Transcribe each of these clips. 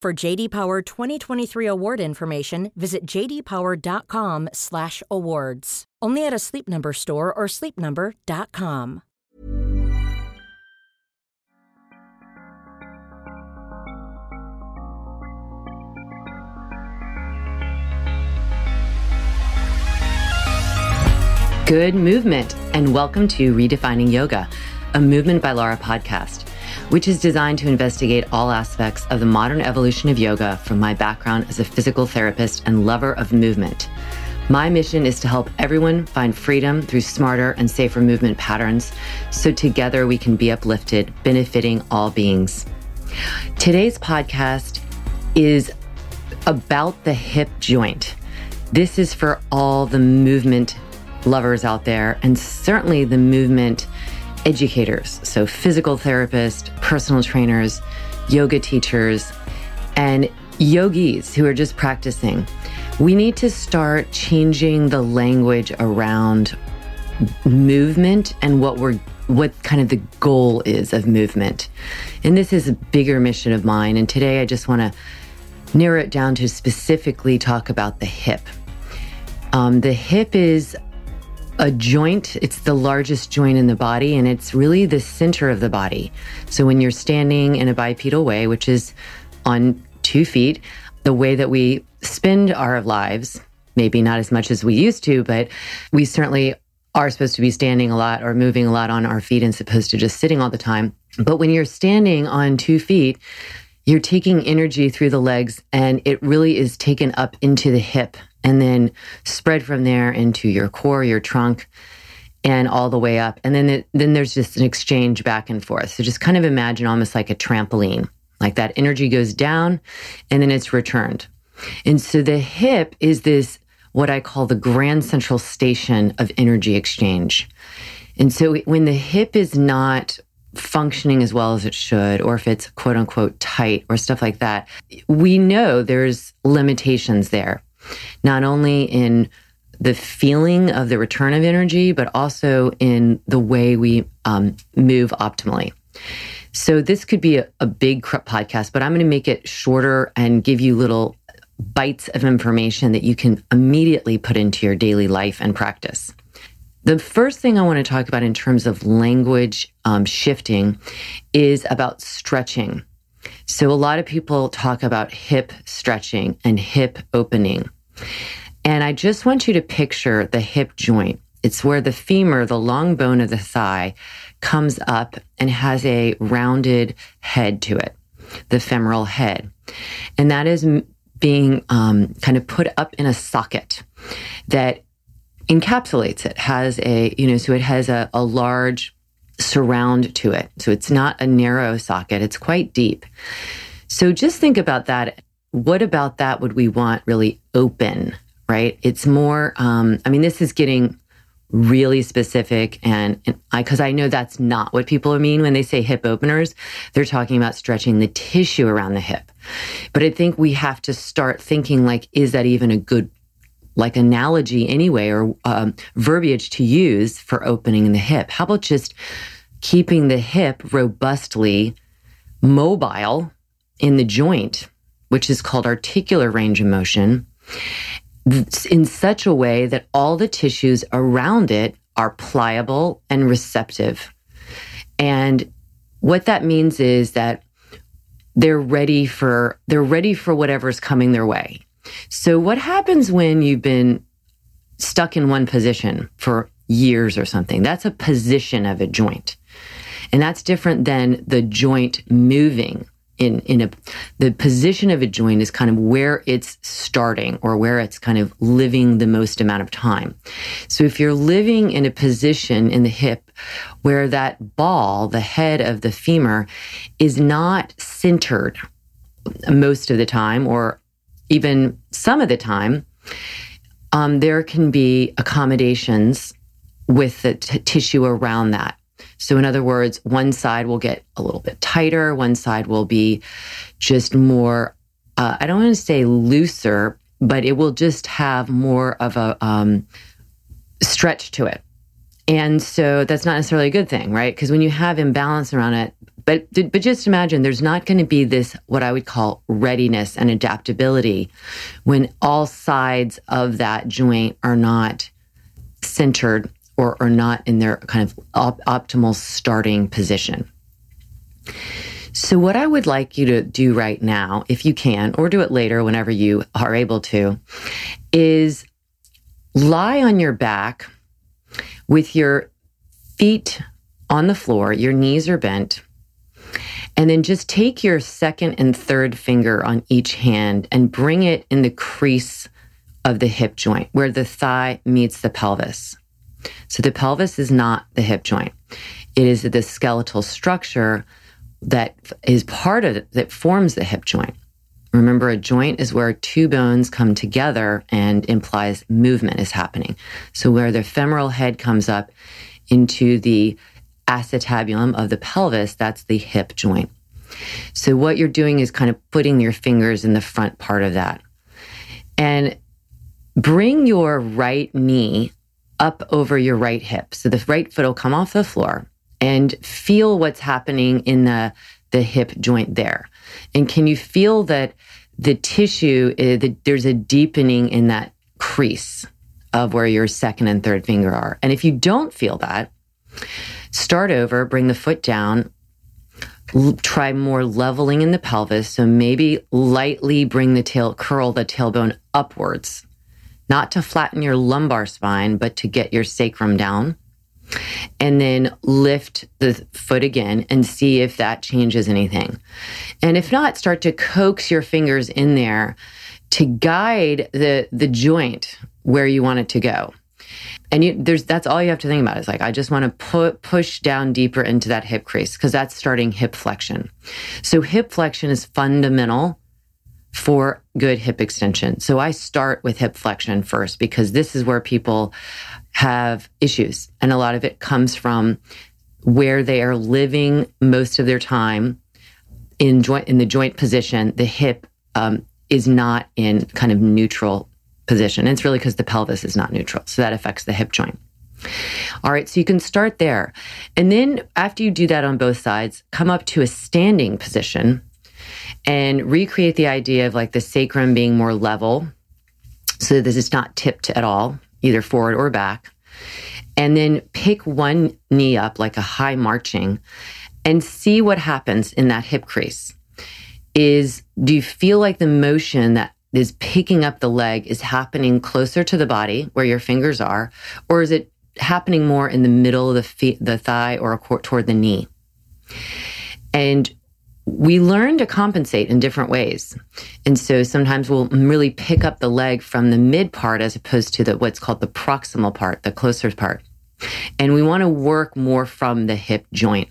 For JD Power 2023 award information, visit jdpower.com/awards. Only at a Sleep Number store or sleepnumber.com. Good movement, and welcome to Redefining Yoga, a Movement by Lara podcast, which is designed to investigate all aspects of the modern evolution of yoga from my background as a physical therapist and lover of movement. My mission is to help everyone find freedom through smarter and safer movement patterns so together we can be uplifted, benefiting all beings. Today's podcast is about the hip joint. This is for all the movement lovers out there, and certainly the movement educators. So, physical therapists, personal trainers, yoga teachers, and yogis who are just practicing. We need to start changing the language around movement and what we're what kind of the goal is of movement. And this is a bigger mission of mine. And today I just want to narrow it down to specifically talk about the hip. Um, the hip is a joint. It's the largest joint in the body and it's really the center of the body. So when you're standing in a bipedal way, which is on two feet, the way that we spend our lives, maybe not as much as we used to, but we certainly are supposed to be standing a lot or moving a lot on our feet and supposed to just sitting all the time. But when you're standing on two feet, you're taking energy through the legs and it really is taken up into the hip and then spread from there into your core, your trunk, and all the way up. And then it, then there's just an exchange back and forth. So just kind of imagine almost like a trampoline. Like that energy goes down and then it's returned. And so the hip is this what I call the grand central station of energy exchange. And so when the hip is not functioning as well as it should, or if it's quote unquote tight or stuff like that, we know there's limitations there not only in the feeling of the return of energy, but also in the way we um, move optimally. So, this could be a, a big podcast, but I'm going to make it shorter and give you little bites of information that you can immediately put into your daily life and practice. The first thing I want to talk about in terms of language um, shifting is about stretching. So, a lot of people talk about hip stretching and hip opening. And I just want you to picture the hip joint. It's where the femur, the long bone of the thigh, comes up and has a rounded head to it, the femoral head. And that is being um, kind of put up in a socket that encapsulates it, has a, you know, so it has a, a large surround to it. So it's not a narrow socket, it's quite deep. So just think about that what about that would we want really open, right? It's more, um, I mean, this is getting really specific and, and I, cause I know that's not what people mean when they say hip openers. They're talking about stretching the tissue around the hip. But I think we have to start thinking like, is that even a good like analogy anyway or um, verbiage to use for opening the hip? How about just keeping the hip robustly mobile in the joint which is called articular range of motion, in such a way that all the tissues around it are pliable and receptive. And what that means is that they're ready for they're ready for whatever's coming their way. So what happens when you've been stuck in one position for years or something? That's a position of a joint. And that's different than the joint moving in in a the position of a joint is kind of where it's starting or where it's kind of living the most amount of time. So if you're living in a position in the hip where that ball, the head of the femur is not centered most of the time or even some of the time, um, there can be accommodations with the t- tissue around that. So, in other words, one side will get a little bit tighter, one side will be just more, uh, I don't want to say looser, but it will just have more of a um, stretch to it. And so that's not necessarily a good thing, right? Because when you have imbalance around it, but but just imagine there's not going to be this what I would call readiness and adaptability when all sides of that joint are not centered or are not in their kind of op- optimal starting position. So, what I would like you to do right now, if you can, or do it later whenever you are able to, is lie on your back with your feet on the floor, your knees are bent, and then just take your second and third finger on each hand and bring it in the crease of the hip joint where the thigh meets the pelvis. So the pelvis is not the hip joint. It is the skeletal structure that is part of it that forms the hip joint. Remember, a joint is where two bones come together and implies movement is happening. So where the femoral head comes up into the acetabulum of the pelvis, that's the hip joint. So what you're doing is kind of putting your fingers in the front part of that. And bring your right knee up over your right hip. So the right foot will come off the floor and feel what's happening in the, the hip joint there. And can you feel that the tissue, uh, the, there's a deepening in that crease of where your second and third finger are. And if you don't feel that, start over, bring the foot down, try more leveling in the pelvis. So maybe lightly bring the tail, curl the tailbone upwards not to flatten your lumbar spine, but to get your sacrum down. And then lift the foot again and see if that changes anything. And if not, start to coax your fingers in there to guide the, the joint where you want it to go. And you, there's that's all you have to think about is like I just want to put push down deeper into that hip crease because that's starting hip flexion. So hip flexion is fundamental for good hip extension. So I start with hip flexion first because this is where people have issues. And a lot of it comes from where they are living most of their time in joint in the joint position. The hip um, is not in kind of neutral position. It's really because the pelvis is not neutral. So that affects the hip joint. All right, so you can start there. And then after you do that on both sides, come up to a standing position and recreate the idea of like the sacrum being more level so that this is not tipped at all, either forward or back. And then pick one knee up like a high marching and see what happens in that hip crease. Is do you feel like the motion that is picking up the leg is happening closer to the body where your fingers are, or is it happening more in the middle of the feet, the thigh, or toward the knee? And we learn to compensate in different ways. And so sometimes we'll really pick up the leg from the mid part as opposed to the what's called the proximal part, the closer part. And we want to work more from the hip joint.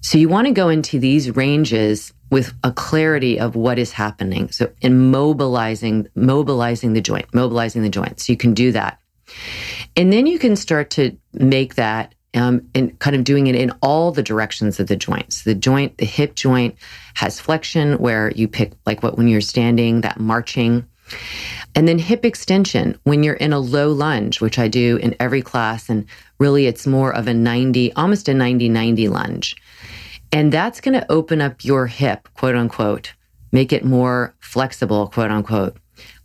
So you want to go into these ranges with a clarity of what is happening. So in mobilizing, mobilizing the joint, mobilizing the joint. So you can do that. And then you can start to make that um, and kind of doing it in all the directions of the joints. The joint, the hip joint has flexion where you pick like what when you're standing, that marching. And then hip extension when you're in a low lunge, which I do in every class. And really it's more of a 90, almost a 90 90 lunge. And that's going to open up your hip, quote unquote, make it more flexible, quote unquote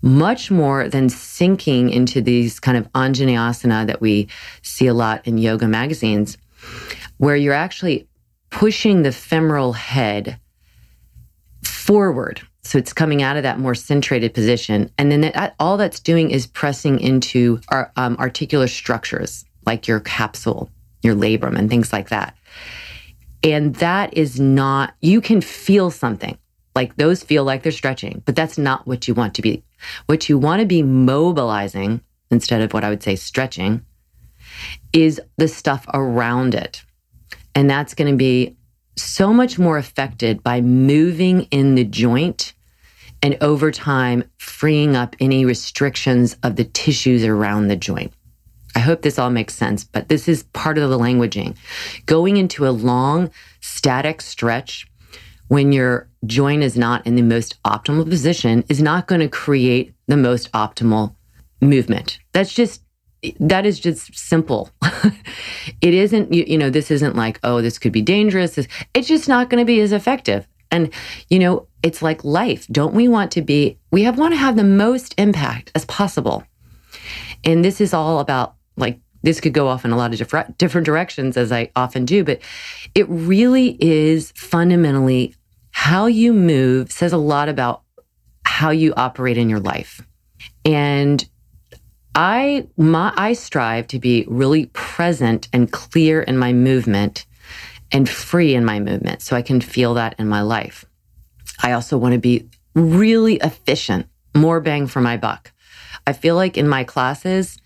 much more than sinking into these kind of Anjaneyasana that we see a lot in yoga magazines, where you're actually pushing the femoral head forward. So it's coming out of that more centrated position. And then that, all that's doing is pressing into our um, articular structures, like your capsule, your labrum, and things like that. And that is not, you can feel something. Like those feel like they're stretching, but that's not what you want to be. What you want to be mobilizing instead of what I would say stretching is the stuff around it. And that's going to be so much more affected by moving in the joint and over time freeing up any restrictions of the tissues around the joint. I hope this all makes sense, but this is part of the languaging. Going into a long static stretch when your joint is not in the most optimal position is not going to create the most optimal movement. That's just that is just simple. it isn't, you, you, know, this isn't like, oh, this could be dangerous. It's just not going to be as effective. And, you know, it's like life. Don't we want to be, we have want to have the most impact as possible. And this is all about like, this could go off in a lot of different, different directions as I often do, but it really is fundamentally how you move says a lot about how you operate in your life. And I my I strive to be really present and clear in my movement and free in my movement so I can feel that in my life. I also want to be really efficient, more bang for my buck. I feel like in my classes,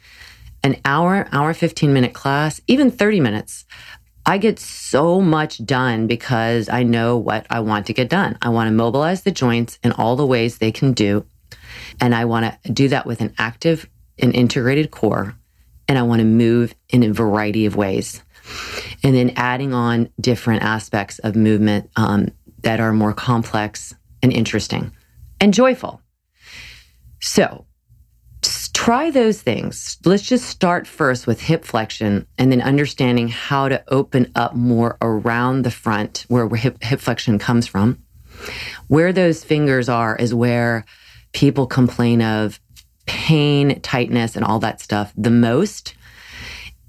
an hour, hour 15 minute class, even 30 minutes, I get so much done because I know what I want to get done. I want to mobilize the joints in all the ways they can do. And I want to do that with an active an integrated core and I want to move in a variety of ways. And then adding on different aspects of movement um, that are more complex and interesting and joyful. So try those things. Let's just start first with hip flexion and then understanding how to open up more around the front where hip, hip flexion comes from. Where those fingers are is where people complain of pain, tightness, and all that stuff the most.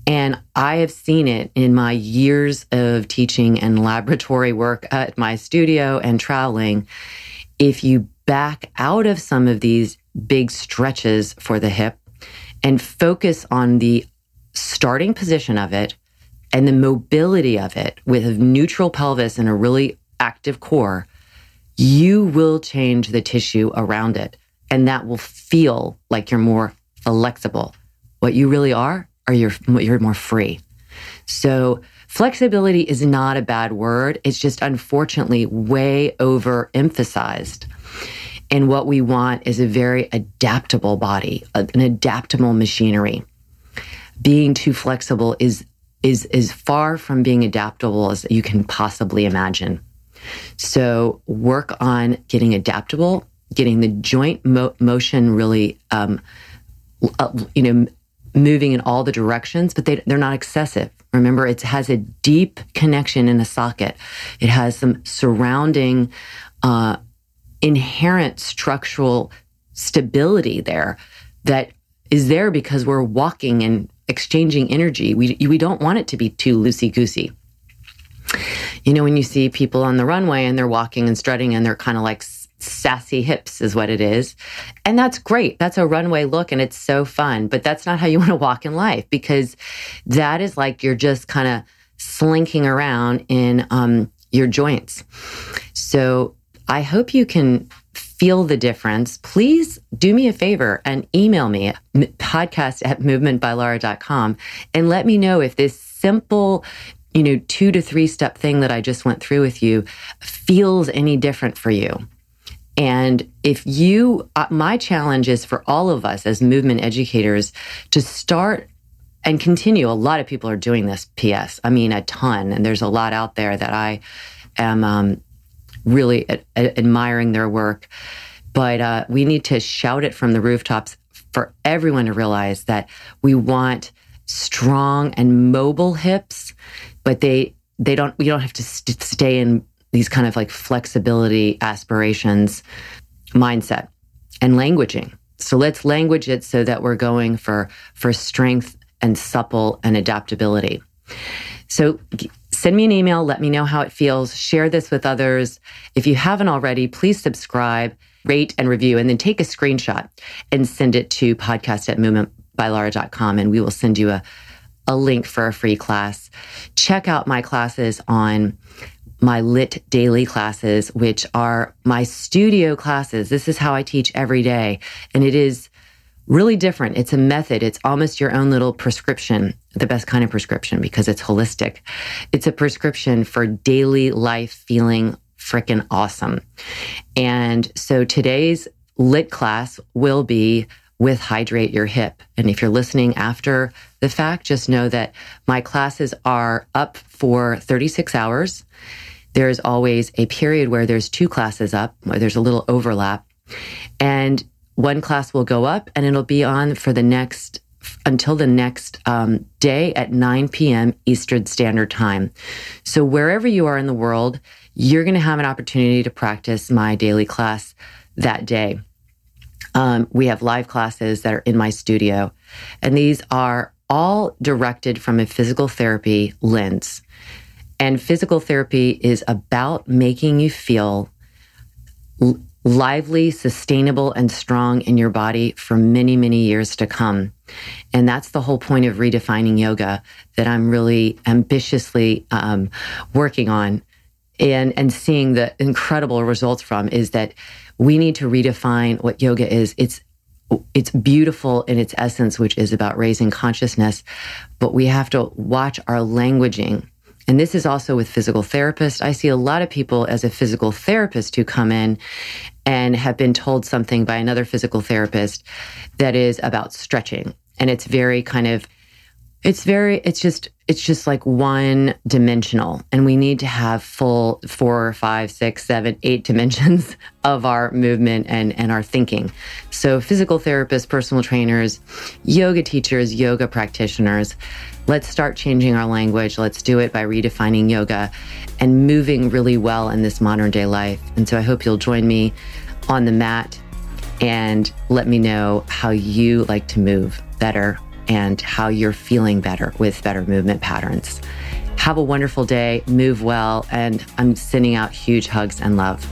And I have seen it in my years of teaching and laboratory work at my studio and traveling. If you back out of some of these big stretches for the hip and focus on the starting position of it and the mobility of it with a neutral pelvis and a really active core, you will change the tissue around it and that will feel like you're more flexible. What you really are, are you're, you're more free. So flexibility is not a bad word. It's just unfortunately way overemphasized. And what we want is a very adaptable body, an adaptable machinery. Being too flexible is is is far from being adaptable as you can possibly imagine. So work on getting adaptable getting the joint mo- motion really, um, uh, you know, moving in all the directions, but they, they're not excessive. Remember, it has a deep connection in a socket. It has some surrounding, uh, inherent structural stability there that is there because we're walking and exchanging energy. We, we don't want it to be too loosey goosey. You know, when you see people on the runway and they're walking and strutting and they're kind of like sassy hips is what it is. And that's great. That's a runway look and it's so fun, but that's not how you want to walk in life because that is like you're just kind of slinking around in um, your joints. So I hope you can feel the difference. Please do me a favor and email me podcast at movementbylara.com and let me know if this simple you know, two to three step thing that I just went through with you feels any different for you. And if you, uh, my challenge is for all of us as movement educators to start and continue. A lot of people are doing this, PS. I mean, a ton. And there's a lot out there that I am um, really a- a- admiring their work. But uh, we need to shout it from the rooftops for everyone to realize that we want strong and mobile hips, but they they don't we don't have to st- stay in these kind of like flexibility aspirations mindset and languaging. So let's language it so that we're going for, for strength and supple and adaptability. So send me an email. Let me know how it feels. Share this with others. If you haven't already, please subscribe, rate, and review, and then take a screenshot and send it to podcast at movementbylara.com, and we will send you a, a link for a free class. Check out my classes on my LYT daily classes, which are my studio classes. This is how I teach every day. And it is really different. It's a method. It's almost your own little prescription, the best kind of prescription because it's holistic. It's a prescription for daily life feeling freaking awesome. And so today's LYT class will be with Hydrate Your Hip. And if you're listening after the fact, just know that my classes are up for 36 hours. There's always a period where there's two classes up, where there's a little overlap. And one class will go up and it'll be on for the next until the next um, day at 9 p.m. Eastern Standard Time. So wherever you are in the world, you're going to have an opportunity to practice my daily class that day. Um, we have live classes that are in my studio, and these are all directed from a physical therapy lens. And physical therapy is about making you feel lively, sustainable, and strong in your body for many, many years to come. And that's the whole point of redefining yoga that I'm really ambitiously um, working on and, and seeing the incredible results from is that we need to redefine what yoga is. It's it's beautiful in its essence, which is about raising consciousness, but we have to watch our languaging and this is also with physical therapists. I see a lot of people as a physical therapist who come in and have been told something by another physical therapist that is about stretching. And it's very kind of, it's very, it's just, it's just like one dimensional. And we need to have full four, five, six, seven, eight dimensions of our movement and, and our thinking. So physical therapists, personal trainers, yoga teachers, yoga practitioners, Let's start changing our language. Let's do it by redefining yoga and moving really well in this modern day life. And so I hope you'll join me on the mat and let me know how you like to move better and how you're feeling better with better movement patterns. Have a wonderful day, move well, and I'm sending out huge hugs and love.